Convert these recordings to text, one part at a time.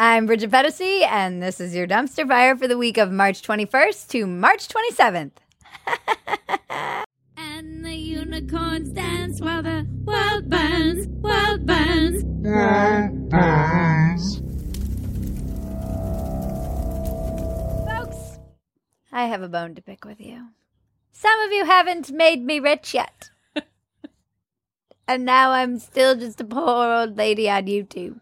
I'm Bridget Phetasy, and this is your dumpster fire for the week of March 21st to March 27th. And the unicorns dance while the world burns, world burns, world burns. Folks, I have a bone to pick with you. Some of you haven't made me rich yet. and now I'm still just a poor old lady on YouTube.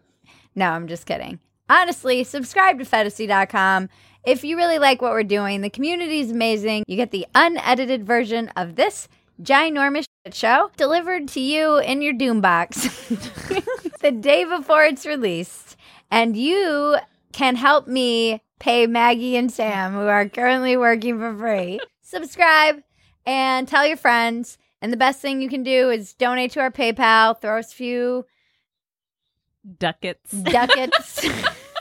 No, I'm just kidding. Honestly, subscribe to Phetasy.com. If you really like what we're doing, the community is amazing. You get the unedited version of this ginormous shit show delivered to you in your doom box the day before it's released. And you can help me pay Maggie and Sam, who are currently working for free. Subscribe and tell your friends. And the best thing you can do is donate to our PayPal, throw us a few Ducats, ducats.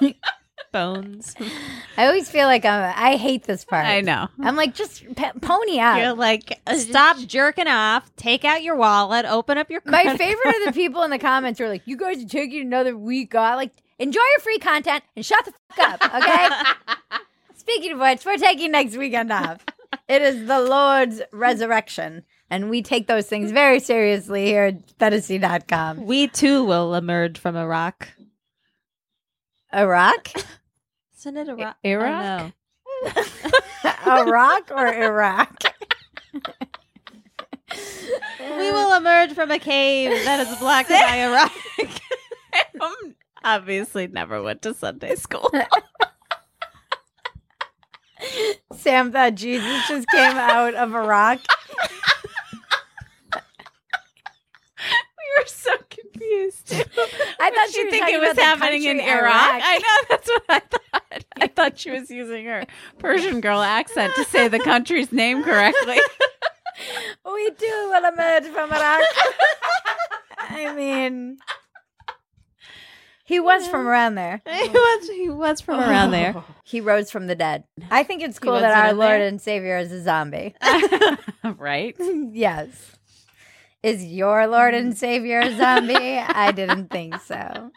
bones. I always feel like I'm, I hate this part. I know. I'm like, just p- pony up. You're like, stop jerking off. Take out your wallet. Open up your. My favorite of the people in the comments are like, "You guys are taking another week off. Like, enjoy your free content and shut the fuck up, okay?" Speaking of which, we're taking next weekend off. It is the Lord's resurrection, and we take those things very seriously here at Phetasy.com. We too will emerge from Iraq. Iraq, Isn't it Iraq? Iraq? Oh, Iraq, or Iraq? We will emerge from a cave that is blocked by Iraq. Um, obviously never went to Sunday school. Sam thought Jesus just came out of Iraq. were so confused. Too. I thought you was think it was happening in Iraq? Iraq. I know that's what I thought. I thought she was using her Persian girl accent to say the country's name correctly. We too will emerge from Iraq. I mean, he was from around there. he was he was from around there. He rose from the dead. I think it's cool that our Lord there? and Savior is a zombie. right? yes. Is your Lord and mm. Savior a zombie? I didn't think so.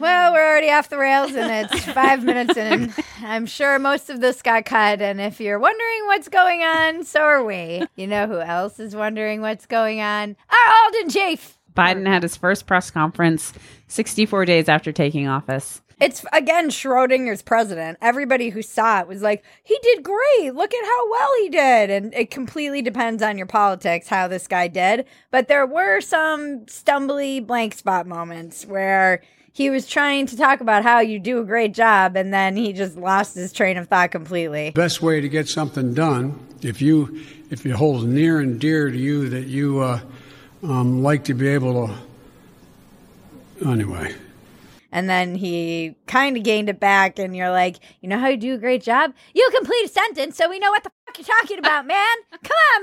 Well, we're already off the rails and it's five minutes in. I'm sure most of this got cut. And if you're wondering what's going on, so are we. You know who else is wondering what's going on? Our Alden Chief. Biden had his first press conference 64 days after taking office. It's again Schrodinger's president. Everybody who saw it was like, he did great. Look at how well he did. And it completely depends on your politics how this guy did. But there were some stumbly blank spot moments where he was trying to talk about how you do a great job and then he just lost his train of thought completely. best way to get something done if you if it holds near and dear to you that you uh, um, like to be able to anyway And then he kind of gained it back, and you're like, you know how you do a great job? You complete a sentence so we know what the fuck you're talking about, man. Come on,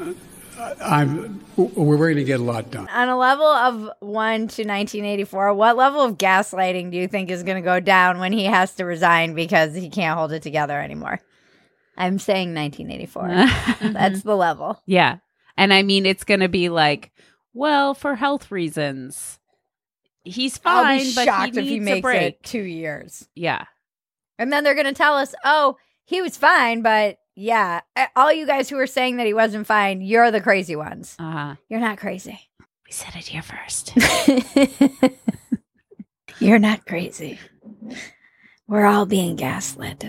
man. i'm we're going to get a lot done On a level of 1 to 1984, what level of gaslighting do you think is going to go down when he has to resign because he can't hold it together anymore? I'm saying 1984. That's the level. Yeah. And I mean, it's going to be like, well, for health reasons, he's fine, I'll be but shocked he if needs he a makes break. it two years. Yeah. And then they're going to tell us, oh, he was fine, but yeah, all you guys who are saying that he wasn't fine, you're the crazy ones. Uh huh. You're not crazy. We said it here first. You're not crazy. We're all being gaslit.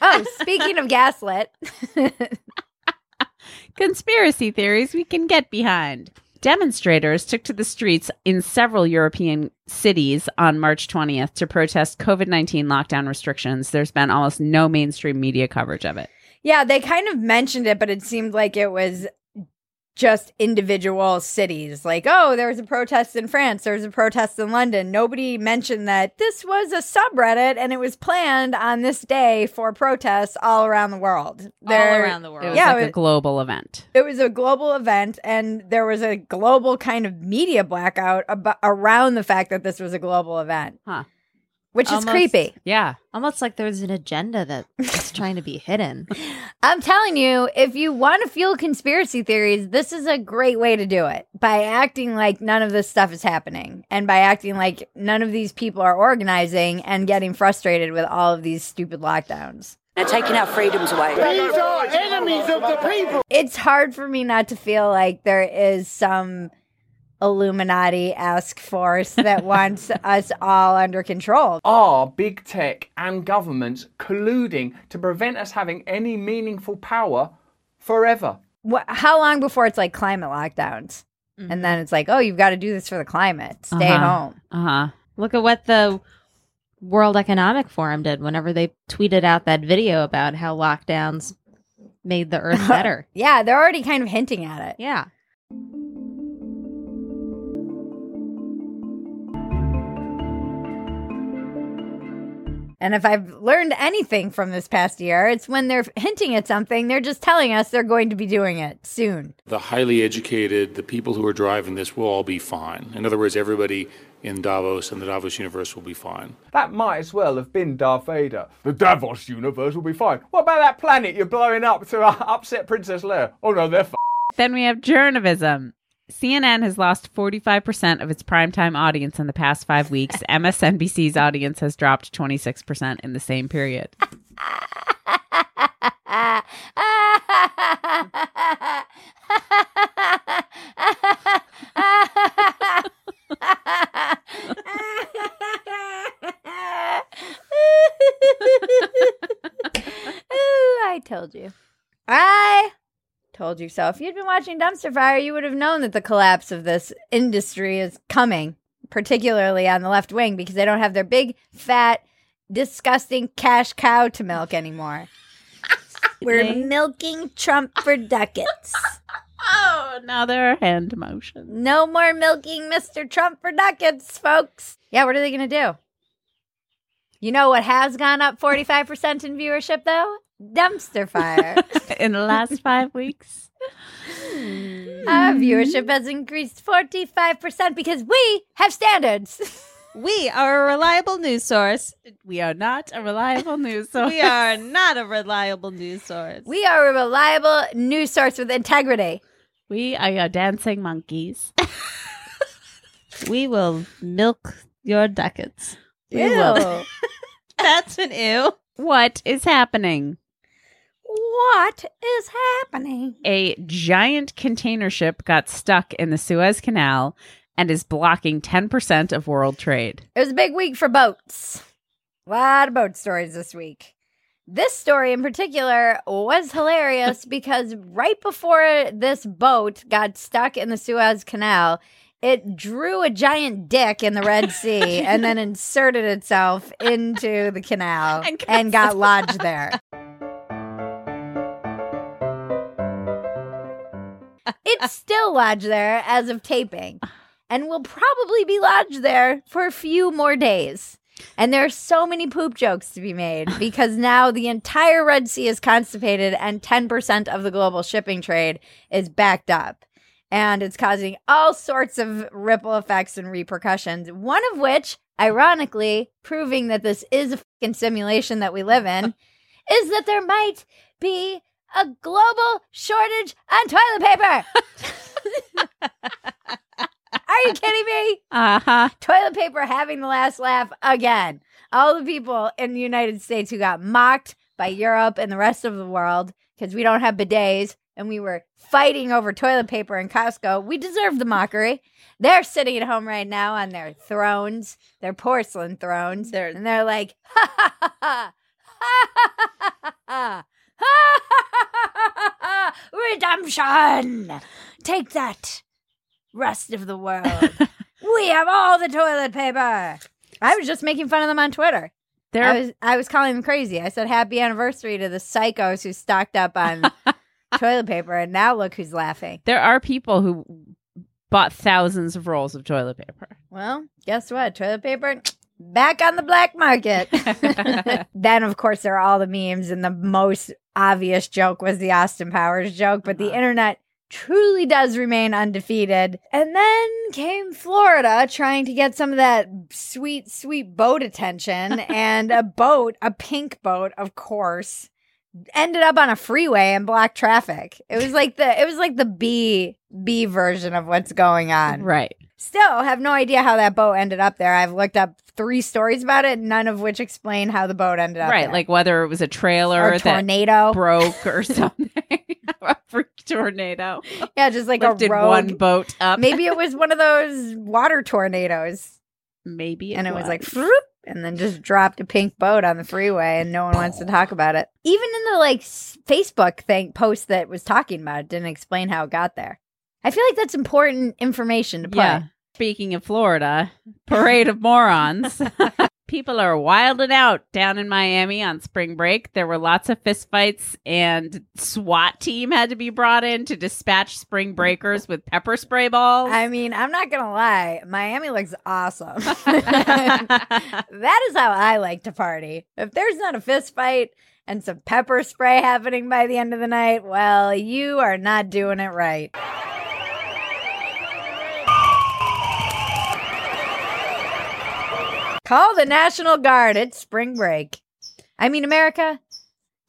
Oh, speaking of gaslit, Conspiracy theories we can get behind. Demonstrators took to the streets in several European cities on March 20th to protest COVID 19 lockdown restrictions. There's been almost no mainstream media coverage of it. yeah, they kind of mentioned it, but it seemed like it was just individual cities. Like, oh, there was a protest in France, there was a protest in London. Nobody mentioned that this was a subreddit and it was planned on this day for protests all around the world. All around the It world. was Yeah, like it- a global event. it was a global event and there was a global kind of media blackout ab- around the fact that this was a global event. Huh. Which is creepy. Yeah. Almost like there's an agenda that is trying to be hidden. I'm telling you, if you want to fuel conspiracy theories, this is a great way to do it by acting like none of this stuff is happening and by acting like none of these people are organizing and getting frustrated with all of these stupid lockdowns. They're taking our freedoms away. These are enemies of the people. It's hard for me not to feel like there is some Illuminati esque force that wants us all under control. Are big tech and governments colluding to prevent us having any meaningful power forever? Wh- how long before it's like climate lockdowns? And then it's like, oh, you've got to do this for the climate. Stay Uh-huh. home. Uh huh. Look at what the World Economic Forum did whenever they tweeted out that video about how lockdowns made the earth better. Yeah, they're already kind of hinting at it. yeah. And if I've learned anything from this past year, it's when they're hinting at something, they're just telling us they're going to be doing it soon. the highly educated, the people who are driving this will all be fine. In other words, everybody in Davos and the Davos universe will be fine. That might as well have been Darth Vader. The Davos universe will be fine. What about that planet you're blowing up to uh, upset Princess Leia? Oh no, they're f- Then we have journalism. CNN has lost 45% of its primetime audience in the past five weeks. MSNBC's audience has dropped 26% in the same period. I told you. I told you so. If you'd been watching Dumpster Fire, you would have known that the collapse of this industry is coming, particularly on the left wing, because they don't have their big, fat, disgusting cash cow to milk anymore. We're milking Trump for ducats. Oh, now there are hand motions. No more milking Mr. Trump for ducats, folks. Yeah, what are they going to do? You know what has gone up 45% in viewership, though? Dumpster Fire. In the last five weeks. Hmm. Our viewership has increased 45% because we have standards. We are a reliable news source. We are not a reliable news source. We are not a reliable news source. we are a reliable news source with integrity. We are your dancing monkeys. We will milk your ducats. We will. That's an ew. What is happening? What is happening? A giant container ship got stuck in the Suez Canal and is blocking 10% of world trade. It was a big week for boats. A lot of boat stories this week. This story in particular was hilarious because right before this boat got stuck in the Suez Canal, it drew a giant dick in the Red Sea and then inserted itself into the canal And got and got lodged there. It's still lodged there as of taping and will probably be lodged there for a few more days. And there are so many poop jokes to be made because now the entire Red Sea is constipated and 10% of the global shipping trade is backed up. And it's causing all sorts of ripple effects and repercussions. One of which, ironically, proving that this is a fucking simulation that we live in, is that there might be a global shortage on toilet paper. Are you kidding me? Uh huh. toilet paper having the last laugh again. All the people in the United States who got mocked by Europe and the rest of the world because we don't have bidets and we were fighting over toilet paper in Costco. We deserve the mockery. They're sitting at home right now on their thrones, their porcelain thrones, They're- and they're like, ha ha ha ha. Ha ha ha ha Redemption! Take that, rest of the world. we have all the toilet paper. I was just making fun of them on Twitter. There, I was I was calling them crazy. I said happy anniversary to the psychos who stocked up on toilet paper, and now look who's laughing. there are people who bought thousands of rolls of toilet paper. Well, guess what? Toilet paper back on the black market. then, of course, there are all the memes, and the most obvious joke was the Austin Powers joke, but the uh-huh. internet truly does remain undefeated. And then came Florida trying to get some of that sweet, sweet boat attention. and a boat, a pink boat, of course, ended up on a freeway and blocked traffic. It was like the it was like the B B version of what's going on. Right. Still have no idea how that boat ended up there. I've looked up three stories about it, none of which explain how the boat ended up Right. there. Like whether it was a trailer or a tornado. broke or something. a freak tornado. yeah, just like Lifted a rogue. one boat up. Maybe it was one of those water tornadoes. Maybe. and it was like "Vroom," and then just dropped a pink boat on the freeway and no one wants to talk about it. Even in the like Facebook thing post that was talking about it didn't explain how it got there. I feel like that's important information to put. Yeah. Speaking of Florida, parade of morons. People are wilding out down in Miami on spring break. There were lots of fistfights, and SWAT team had to be brought in to dispatch spring breakers with pepper spray balls. I mean, I'm not gonna lie, Miami looks awesome. that is how I like to party. If there's not a fist fight and some pepper spray happening by the end of the night, well, you are not doing it right. Call the National Guard. It's spring break. I mean, America,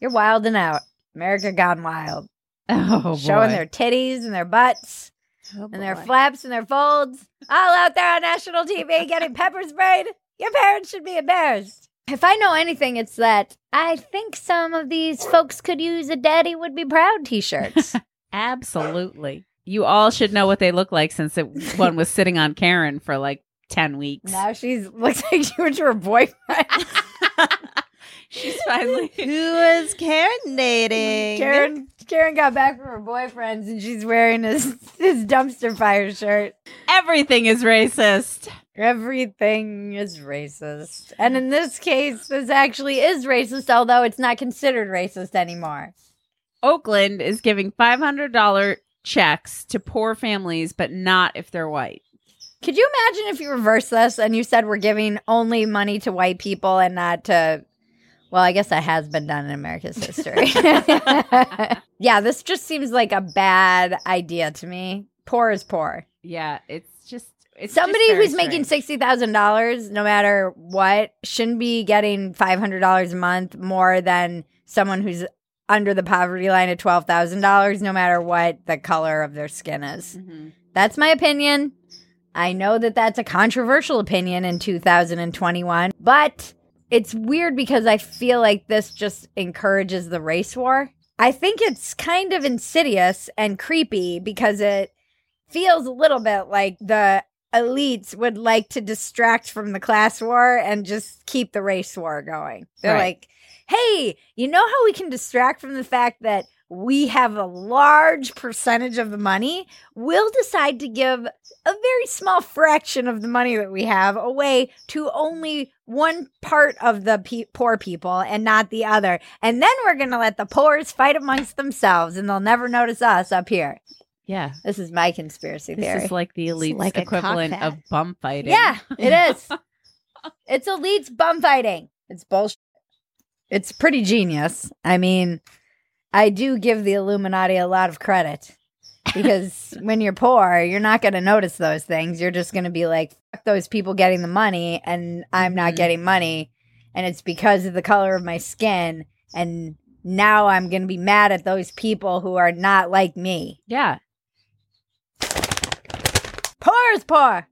you're wilding out. America gone wild. oh, Showing boy. their titties and their butts Oh, and their boy. flaps and their folds, all out there on national TV getting pepper sprayed. Your parents should be embarrassed. If I know anything, it's that I think some of these folks could use a Daddy Would Be Proud t shirts. Absolutely. You all should know what they look like since it, one was sitting on Karen for like 10 weeks. now she's looks like she went to her boyfriend. She's finally. Who is Karen dating? Karen Karen got back from her boyfriend's and she's wearing his, his dumpster fire shirt. Everything is racist. Everything is racist. And in this case, this actually is racist, although it's not considered racist anymore. Oakland is giving $500 checks to poor families, but not if they're white. Could you imagine if you reverse this and you said we're giving only money to white people and not to well, I guess that has been done in America's history. yeah, this just seems like a bad idea to me. Poor is poor. Yeah, it's just it's Somebody just who's making sixty thousand dollars, no matter what, shouldn't be getting five hundred dollars a month more than someone who's under the poverty line at twelve thousand dollars, no matter what the color of their skin is. Mhm. That's my opinion. I know that that's a controversial opinion in 2021, but it's weird because I feel like this just encourages the race war. I think it's kind of insidious and creepy because it feels a little bit like the elites would like to distract from the class war and just keep the race war going. They're Right. like, hey, you know how we can distract from the fact that we have a large percentage of the money? We'll decide to give a very small fraction of the money that we have away to only one part of the pe- poor people and not the other. And then we're going to let the poors fight amongst themselves and they'll never notice us up here. Yeah. This is my conspiracy theory. This is like the elite like equivalent of bum fighting. Yeah, it is. it's elites bum fighting. It's bullshit. It's pretty genius. I mean, I do give the Illuminati a lot of credit because when you're poor, you're not going to notice those things. You're just going to be like, fuck those people getting the money, and I'm not Mhm. getting money. And it's because of the color of my skin. And now I'm going to be mad at those people who are not like me. Yeah. Poor is poor.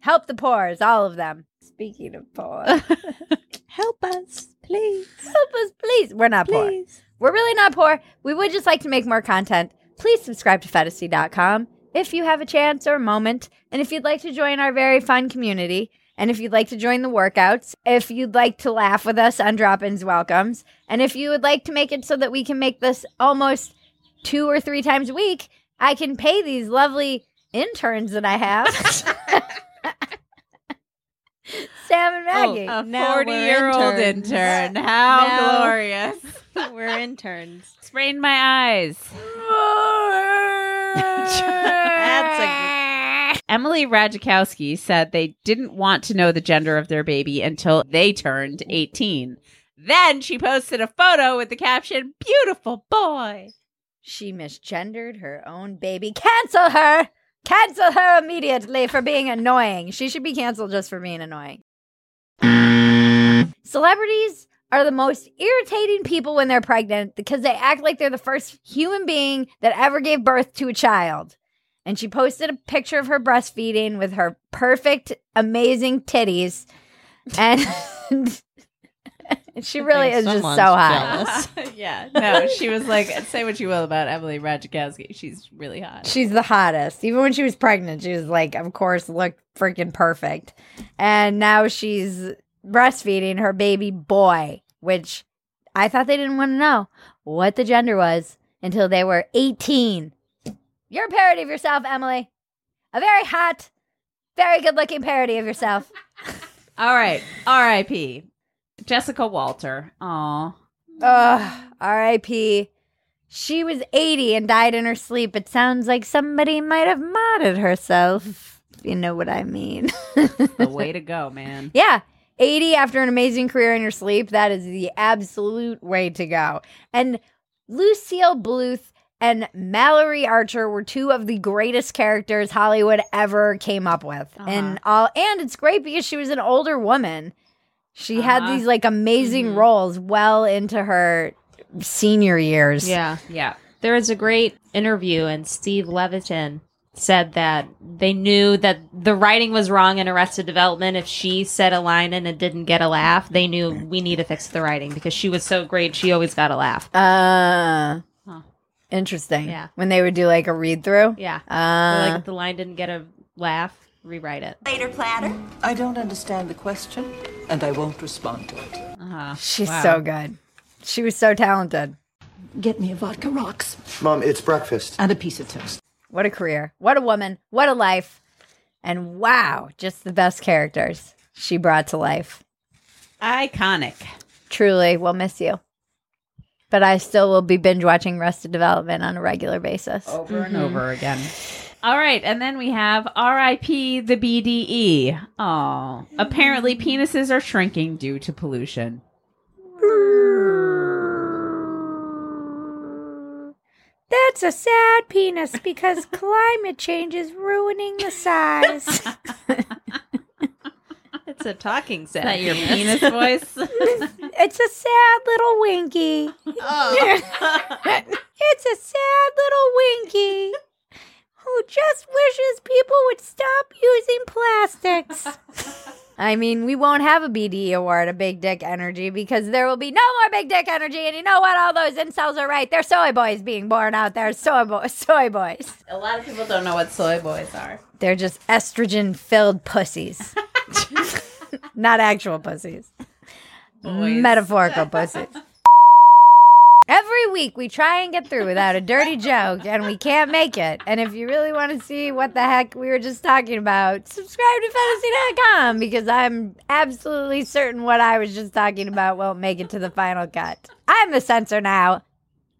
Help the poors, all of them. Speaking of poor, Help us, please. help us, please. We're not poor. Please. We're really not poor. We would just like to make more content. Please subscribe to Phetasy.com if you have a chance or a moment. And if you'd like to join our very fun community, and if you'd like to join the workouts, if you'd like to laugh with us on drop ins welcomes, and if you would like to make it so that we can make this almost two or three times a week, I can pay these lovely interns that I have. Sam and oh, Maggie. A Now we're 40 year old intern. How Now- glorious. We're interns. Sprained my eyes. That's a... Emily Ratajkowski said they didn't want to know the gender of their baby until they turned 18. Then she posted a photo with the caption, Beautiful boy. she misgendered her own baby. Cancel her! Cancel her immediately for being annoying. She should be canceled just for being annoying. Celebrities are the most irritating people when they're pregnant because they act like they're the first human being that ever gave birth to a child. And she posted a picture of her breastfeeding with her perfect, amazing titties. And she really is just so hot. yeah. No, she was like, say what you will about Emily Ratajkowski. She's really hot. She's the hottest. Even when she was pregnant, she was like, of course, looked freaking perfect. And now she's breastfeeding her baby boy, which I thought they didn't want to know what the gender was until they were 18. You're a parody of yourself, Emily. A very hot, very good looking parody of yourself. All right. R.I.P. Jessica Walter. Aw. Ugh, R.I.P. She was 80 and died in her sleep. It sounds like somebody might have modded herself, you know what I mean. The way to go, man. Yeah. 80 after an amazing career in your sleep, that is the absolute way to go. And Lucille Bluth and Mallory Archer were two of the greatest characters Hollywood ever came up with. And all and it's great because she was an older woman. She had Uh-huh. these like amazing Mhm. roles well into her senior years. Yeah. Yeah. There was a great interview, and Steve Levitin said that they knew that the writing was wrong in Arrested Development. If she said a line and it didn't get a laugh, they knew we need to fix the writing because she was so great. She always got a laugh. Uh Huh. interesting. Yeah. When they would do like a read through. Yeah. Uh, like if the line didn't get a laugh, rewrite it. Later, platter. I don't understand the question, and I won't respond to it. Uh-huh. she's Wow. so good. She was so talented. Get me a vodka rocks Mom, it's breakfast. and a piece of toast. What a career. What a woman. What a life. And wow, just the best characters she brought to life. Iconic. Truly, we'll miss you. But I still will be binge watching Arrested Development on a regular basis. Over and mm-hmm. over again. All right, and then we have R.I.P. the BDE. Oh, apparently mm. penises are shrinking due to pollution. That's a sad penis because climate change is ruining the size. It's a talking Is that your penis voice? it's a sad little winky. Oh. it's a sad little winky who just wishes people would stop using plastics. I mean, we won't have a BD award, a big dick energy, because there will be no more big dick energy. And you know what? All those incels are right. They're soy boys being born out there. Soy, bo- soy boys. A lot of people don't know what soy boys are. They're just estrogen filled pussies. Not actual pussies. Boys. Metaphorical pussies. Every week we try and get through without a dirty joke and we can't make it. And if you really want to see what the heck we were just talking about, subscribe to phetasy.com because I'm absolutely certain what I was just talking about won't make it to the final cut. I'm the censor now.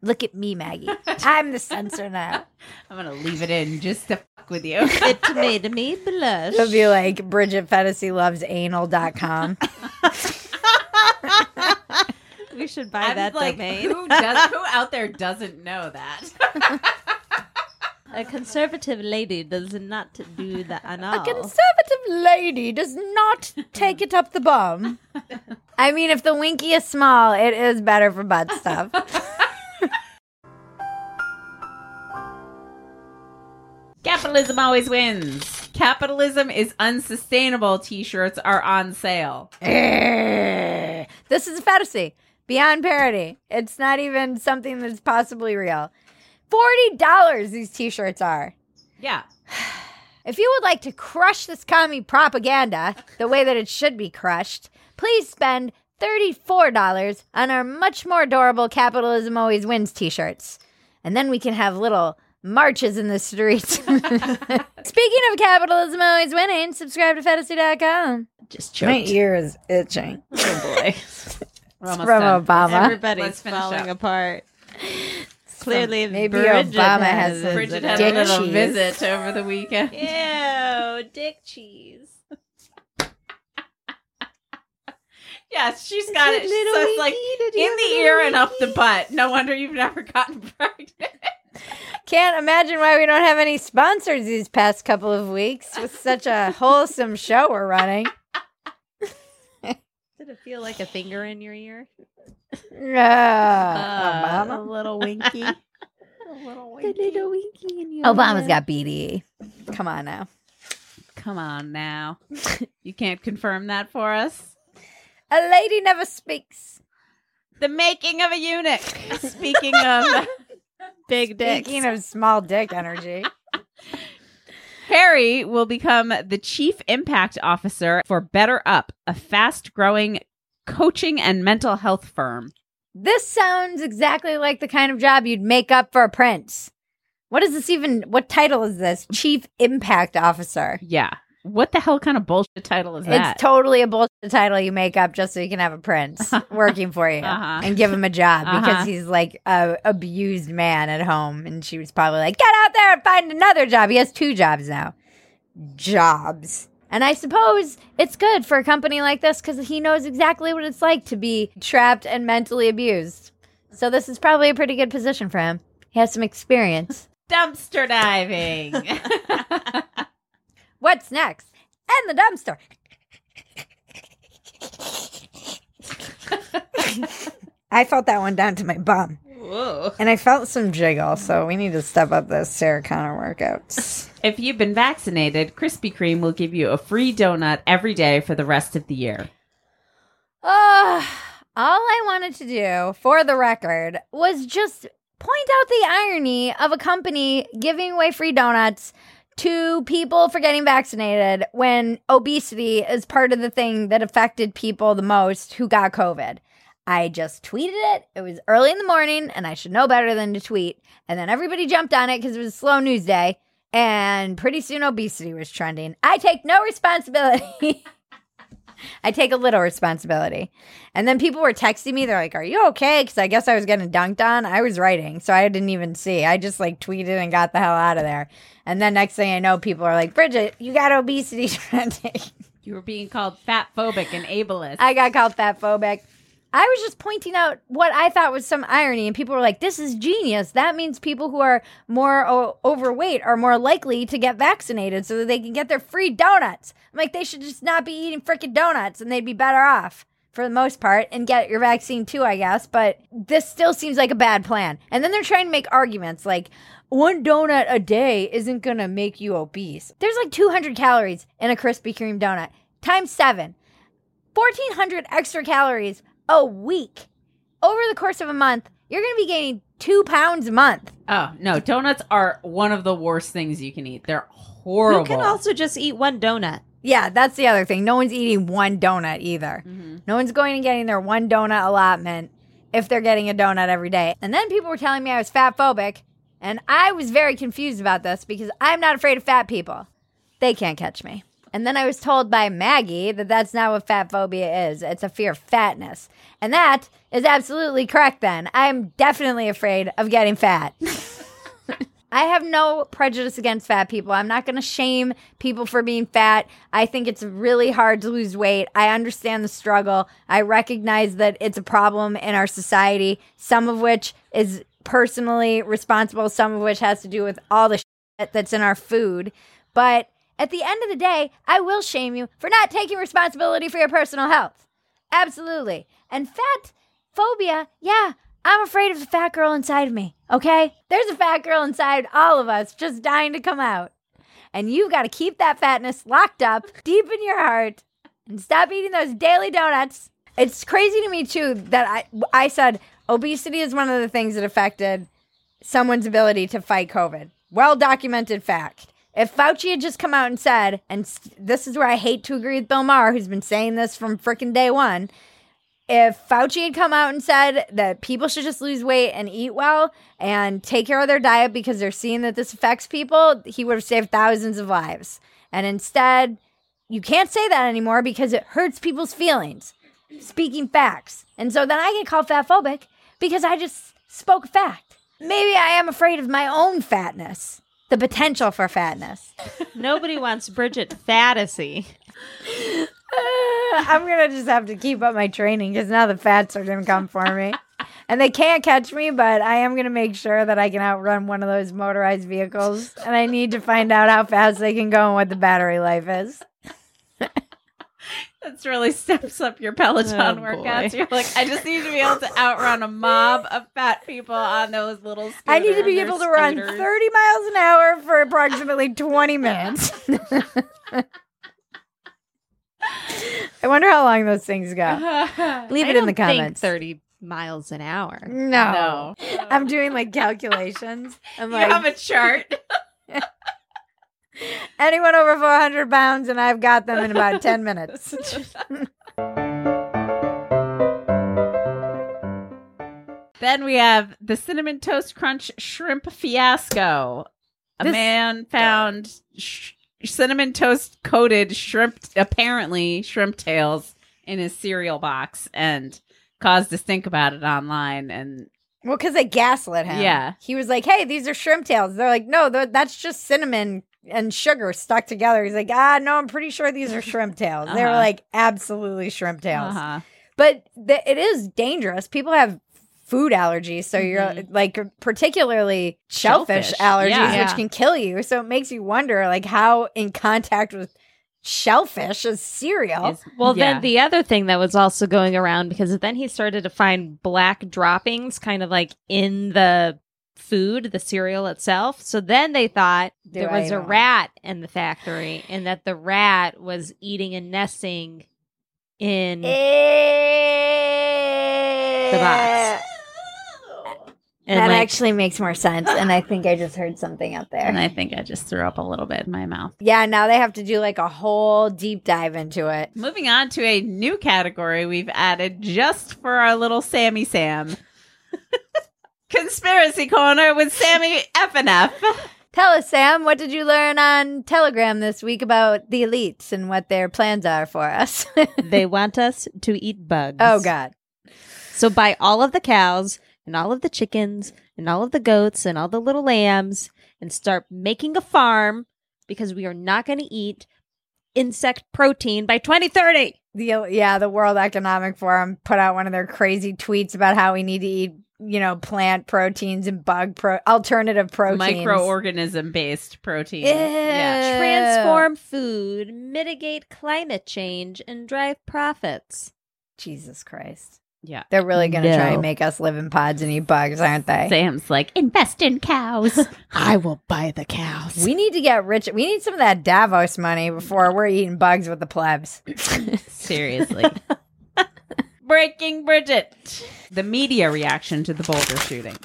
Look at me, Maggie. I'm the censor now. I'm gonna leave it in just to fuck with you. it made me blush. It'll be like Bridget Phetasy Loves Anal.com. we should buy I'm that like, domain. who does? Who out there doesn't know that? A conservative lady does not do the anal. A conservative lady does not take it up the bum. I mean, if the winky is small, it is better for butt stuff. Capitalism always wins. Capitalism is unsustainable. T-shirts are on sale. Eh. this is a fantasy beyond parody. It's not even something that's possibly real. $40 these t shirts are. Yeah. If you would like to crush this commie propaganda the way that it should be crushed, please spend $34 on our much more adorable Capitalism Always Wins t shirts. And then we can have little marches in the streets. Speaking of Capitalism Always Winning, subscribe to phetasy.com. Just My ear is itching. Oh boy. We're almost From done. Obama. Everybody's Let's finish falling up. apart. Clearly, maybe Bridget Obama has has Bridget Dick had a little cheese. visit over the weekend. Ew, dick cheese. Yes, she's got it. Little So it's like winky, did you in the ear and up the butt. No wonder you've never gotten pregnant. Can't imagine why we don't have any sponsors these past couple of weeks with such a wholesome show we're running. Did it feel like a finger in your ear? Ah, a Obama. little winky. a little winky. The little winky in your ear. Obama's got BDE. Come on now. Come on now. You can't confirm that for us. A lady never speaks. The making of a eunuch. Speaking of big dick. Speaking of small dick energy. Harry will become the chief impact officer for BetterUp, a fast growing coaching and mental health firm. This sounds exactly like the kind of job you'd make up for a prince. What is this even? What title is this? Chief Impact Officer. Yeah. What the hell kind of bullshit title is that? It's totally a bullshit title you make up just so you can have a prince working for you Uh-huh. and give him a job Uh-huh. because he's like a abused man at home. And she was probably like, get out there and find another job. He has two jobs now. Jobs. And I suppose it's good for a company like this because he knows exactly what it's like to be trapped and mentally abused. So this is probably a pretty good position for him. He has some experience. dumpster diving. What's next? And the dumpster. I felt that one down to my bum. Whoa. And I felt some jiggle, so we need to step up those Sarah Connor workouts. If you've been vaccinated, Krispy Kreme will give you a free donut every day for the rest of the year. Uh, all I wanted to do, for the record, was just point out the irony of a company giving away free donuts to people for getting vaccinated when obesity is part of the thing that affected people the most who got COVID. I just tweeted it. It was early in the morning, and I should know better than to tweet. And then everybody jumped on it because it was a slow news day. And pretty soon, obesity was trending. I take no responsibility. I take a little responsibility. And then people were texting me. They're like, Are you okay? Because I guess I was getting dunked on. I was writing, so I didn't even see. I just like tweeted and got the hell out of there. And then next thing I know, people are like, Bridget, you got obesity trending. You were being called fat phobic and ableist. I got called fat phobic. I was just pointing out what I thought was some irony, and people were like, "This is genius. That means people who are more o- overweight are more likely to get vaccinated, so that they can get their free donuts." I'm like, they should just not be eating freaking donuts, and they'd be better off for the most part, and get your vaccine too, I guess. But this still seems like a bad plan. And then they're trying to make arguments like. One donut a day isn't gonna make you obese. There's like 200 calories in a Krispy Kreme donut times seven. 1400 extra calories a week over the course of a month you're going to be gaining two pounds a month oh, no. Donuts are one of the worst things you can eat. They're horrible. You can also just eat one donut. yeah that's the other thing no one's eating one donut either mm-hmm. no one's going and getting their one donut allotment if they're getting a donut every day and then people were telling me i was fat phobic and i was very confused about this because i'm not afraid of fat people they can't catch me and then I was told by Maggie that that's not what fat phobia is. It's a fear of fatness. And that is absolutely correct then. I'm definitely afraid of getting fat. I have no prejudice against fat people. I'm not going to shame people for being fat. I think it's really hard to lose weight. I understand the struggle. I recognize that it's a problem in our society, some of which is personally responsible, some of which has to do with all the shit that's in our food. But at the end of the day, I will shame you for not taking responsibility for your personal health. Absolutely. And fat phobia, yeah, I'm afraid of the fat girl inside of me, okay? There's a fat girl inside all of us just dying to come out. And you've got to keep that fatness locked up deep in your heart and stop eating those daily donuts. It's crazy to me, too, that I, I said obesity is one of the things that affected someone's ability to fight COVID. Well documented fact. If Fauci had just come out and said, and this is where I hate to agree with Bill Maher, who's been saying this from frickin' day one. If Fauci had come out and said that people should just lose weight and eat well and take care of their diet because they're seeing that this affects people, he would have saved thousands of lives. And instead, you can't say that anymore because it hurts people's feelings. Speaking facts. And so then I get called fatphobic because I just spoke fact. Maybe I am afraid of my own fatness, the potential for fatness. Nobody wants Bridget Phetasy. Uh, I'm gonna just have to keep up my training because now the fats are gonna come for me, and they can't catch me. But I am gonna make sure that I can outrun one of those motorized vehicles, and I need to find out how fast they can go and what the battery life is. That's really steps up your Peloton Oh, workouts. boy. You're like, I just need to be able to outrun a mob of fat people on those little. I need to be able to their run 30 miles an hour for approximately 20 minutes. I wonder how long those things go. Leave I it in the don't think comments. Thirty miles an hour. No. No. I'm doing like calculations. I'm You like, have a chart. anyone over 400 pounds, and I've got them in about 10 minutes. Then we have the cinnamon toast crunch shrimp fiasco. A This- man found sh- cinnamon toast coated shrimp, apparently shrimp tails, in his cereal box and caused us think about it online. And Well, because they gaslit him. Yeah. He was like, hey, these are shrimp tails. They're like, no, th- that's just cinnamon and sugar stuck together. He's like, ah, no, I'm pretty sure these are shrimp tails. They were Uh-huh. like, absolutely shrimp tails. uh-huh. But th- it is dangerous. People have food allergies. So you're Mhm. like, particularly shellfish, Shellfish, allergies, yeah. which can kill you. So it makes you wonder, like, how in contact with shellfish is cereal. Is- Well, yeah. then the other thing that was also going around because then he started to find black droppings kind of like in the food, the cereal itself. So then they thought Do there I was a rat in the factory and that the rat was eating and nesting in the box. and that like, actually makes more sense. And I think I just heard something out there. and I think I just threw up a little bit in my mouth. Yeah, now they have to do like a whole deep dive into it. Moving on to a new category we've added just for our little Sammy Sam. Conspiracy Corner with Sammy F and F. Tell us, Sam, what did you learn on Telegram this week about the elites and what their plans are for us? they want us to eat bugs. oh, God. So buy all of the cows and all of the chickens and all of the goats and all the little lambs and start making a farm because we are not going to eat insect protein by 2030. The, yeah, the World Economic Forum put out one of their crazy tweets about how we need to eat, you know, plant proteins and bug pro- alternative proteins. Microorganism based protein. Ew. Yeah. Transform food, mitigate climate change, and drive profits. Jesus Christ. Yeah. They're really going to try and make us live in pods and eat bugs, aren't they? Sam's like, invest in cows. I will buy the cows. We need to get rich. We need some of that Davos money before we're eating bugs with the plebs. Seriously. Breaking Bridget. The media reaction to the Boulder shooting.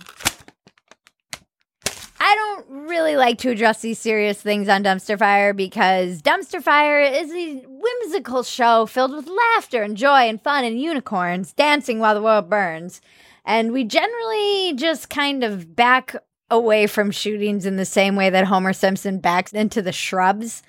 I don't really like to address these serious things on Dumpster Fire because Dumpster Fire is a whimsical show filled with laughter and joy and fun and unicorns dancing while the world burns. And we generally just kind of back away from shootings in the same way that Homer Simpson backs into the shrubs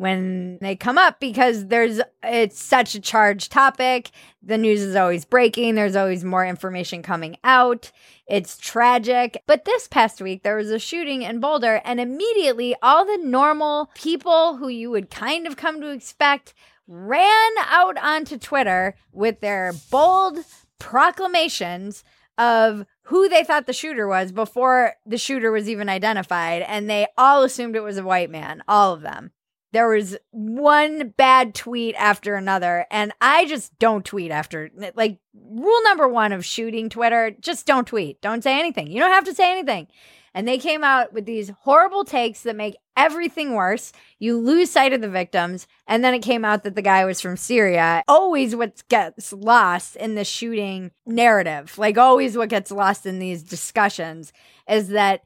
when they come up because there's it's such a charged topic. The news is always breaking, there's always more information coming out. It's tragic. But this past week, there was a shooting in Boulder, and immediately all the normal people who you would kind of come to expect ran out onto Twitter with their bold proclamations of who they thought the shooter was before the shooter was even identified. And they all assumed it was a white man, all of them. There was one bad tweet after another, and I just don't tweet after. Like, rule number one of shooting Twitter just don't tweet. Don't say anything. You don't have to say anything. And they came out with these horrible takes that make everything worse. You lose sight of the victims. And then it came out that the guy was from Syria. Always what gets lost in the shooting narrative, like always what gets lost in these discussions, is that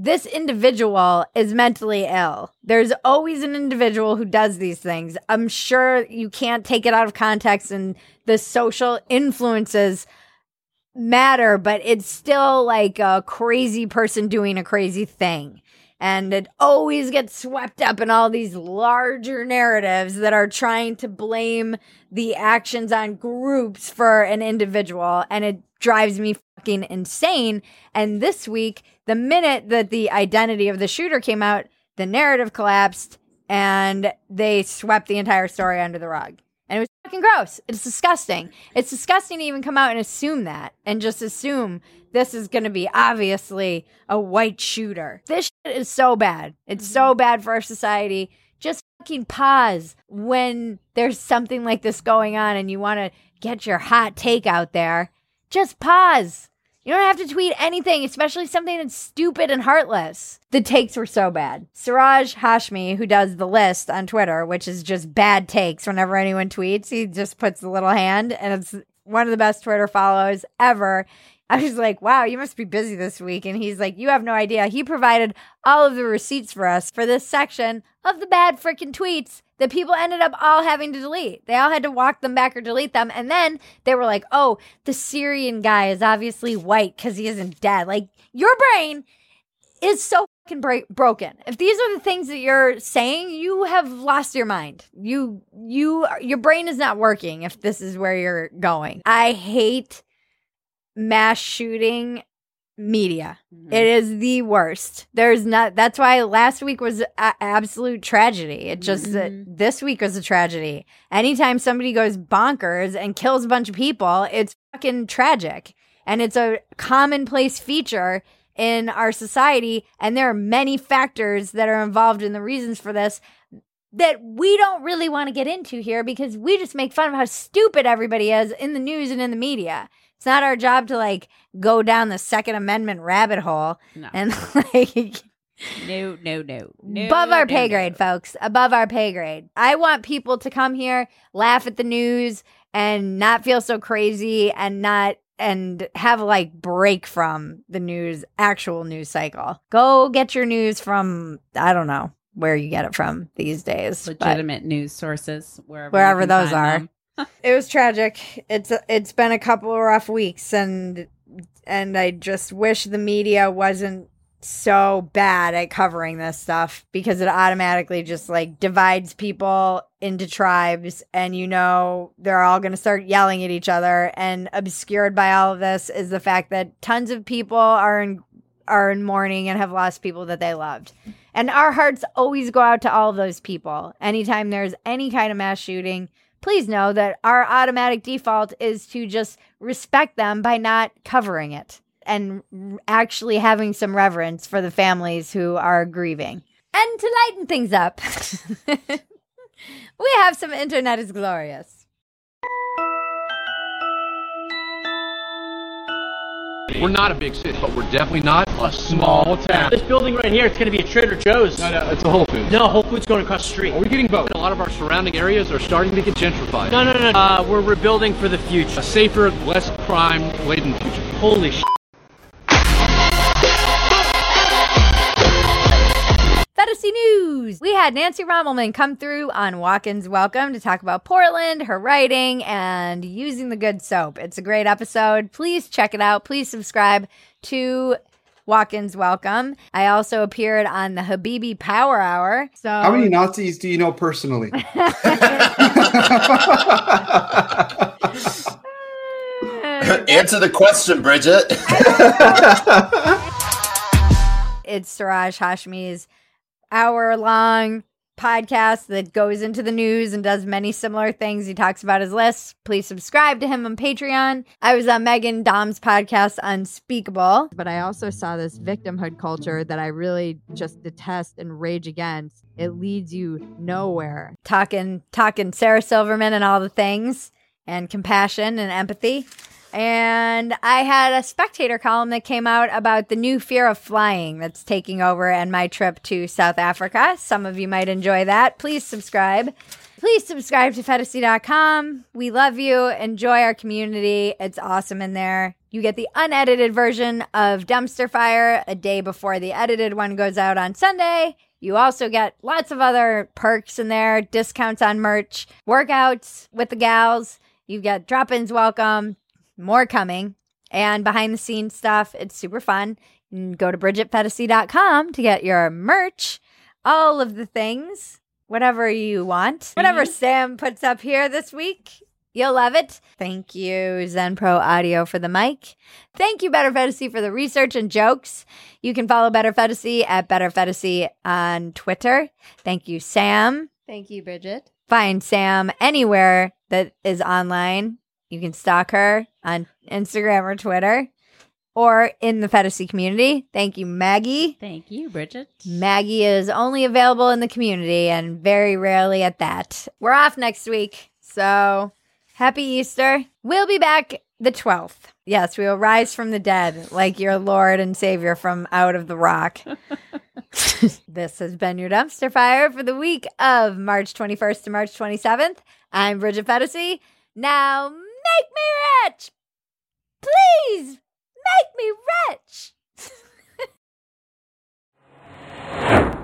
this individual is mentally ill. There's always an individual who does these things. I'm sure you can't take it out of context and the social influences matter, but it's still like a crazy person doing a crazy thing. And it always gets swept up in all these larger narratives that are trying to blame the actions on groups for an individual. And it drives me fucking insane. And this week, the minute that the identity of the shooter came out, the narrative collapsed and they swept the entire story under the rug. And it was fucking gross. It's disgusting. It's disgusting to even come out and assume that and just assume this is going to be obviously a white shooter. This shit is so bad. It's so mm-hmm. bad for our society. Just fucking pause when there's something like this going on and you want to get your hot take out there. Just pause. You don't have to tweet anything, especially something that's stupid and heartless. The takes were so bad. Siraj Hashmi, who does the list on Twitter, which is just bad takes whenever anyone tweets, he just puts a little hand, and it's one of the best Twitter follows ever. I was like, wow, you must be busy this week. And he's like, you have no idea. He provided all of the receipts for us for this section of the bad freaking tweets that people ended up all having to delete. They all had to walk them back or delete them. And then they were like, oh, the Syrian guy is obviously white because he isn't dead. Like, your brain is so fucking bra- broken. If these are the things that you're saying, you have lost your mind. You, you, your brain is not working if this is where you're going. I hate mass shooting media. It is the worst. There's not. That's why last week was a- absolute tragedy. It just uh, this week was a tragedy. Anytime somebody goes bonkers and kills a bunch of people, it's fucking tragic, and it's a commonplace feature in our society. And there are many factors that are involved in the reasons for this that we don't really want to get into here because we just make fun of how stupid everybody is in the news and in the media. It's not our job to like go down the Second Amendment rabbit hole No. and like No, no, no. no above our no, pay no. grade, folks. Above our pay grade. I want people to come here, laugh at the news, and not feel so crazy and not and have like break from the news actual news cycle. Go get your news from I don't know where you get it from these days. Legitimate news sources, wherever, Wherever those are. it was tragic. It's it's been a couple of rough weeks, and and I just wish the media wasn't so bad at covering this stuff because it automatically just like divides people into tribes and you know they're all going to start yelling at each other and obscured by all of this is the fact that tons of people are in are in mourning and have lost people that they loved. And our hearts always go out to all those people. Anytime there's any kind of mass shooting, please know that our automatic default is to just respect them by not covering it and actually having some reverence for the families who are grieving. And to lighten things up, we have some Internet is Glorious. We're not a big city, but we're definitely not a small town. This building right here, it's going to be a Trader Joe's. No, no, it's a Whole Foods. No, Whole Foods going across the street. We're getting both. A lot of our surrounding areas are starting to get gentrified. No, no, no. Uh, we're rebuilding for the future. A safer, less crime-laden future. Holy sh! Phetasy News. We had Nancy Rommelmann come through on Walk-ins Welcome to talk about Portland, her writing, and using the good soap. It's a great episode. Please check it out. Please subscribe to Walk-ins Welcome. I also appeared on the Habibi Power Hour. So How many Nazis do you know personally? Answer the question, Bridget. it's Siraj Hashmi's hour long podcast that goes into the news and does many similar things. He talks about his lists. Please subscribe to him on Patreon. I was on Meghan Daum's podcast, Unspeakable. But I also saw this victimhood culture that I really just detest and rage against. It leads you nowhere. Talking talking Sarah Silverman and all the things and compassion and empathy. And I had a spectator column that came out about the new fear of flying that's taking over and my trip to South Africa. Some of you might enjoy that. Please subscribe. Please subscribe to Phetasy.com. We love you. Enjoy our community. It's awesome in there. You get the unedited version of Dumpster Fire a day before the edited one goes out on Sunday. You also get lots of other perks in there, discounts on merch, workouts with the gals. You get drop ins welcome, more coming, and behind the scenes stuff. It's super fun. Go to BridgetPhetasy.com to get your merch, all of the things, whatever you want. Whatever mhm. Sam puts up here this week, you'll love it. Thank you, Zen Pro Audio, for the mic. Thank you, Better Phetasy, for the research and jokes. You can follow Better Phetasy at Better Phetasy on Twitter. Thank you, Sam. Thank you, Bridget. find Sam anywhere that is online. You can stalk her on Instagram or Twitter or in the Phetasy community. Thank you, Maggie. Thank you, Bridget. Maggie is only available in the community and very rarely at that. We're off next week, so happy Easter. We'll be back the 12th. Yes, we will rise from the dead like your Lord and Savior from out of the rock. this has been your dumpster fire for the week of March 21st to March 27th. I'm Bridget Phetasy. Now Make me rich! Please, make me rich!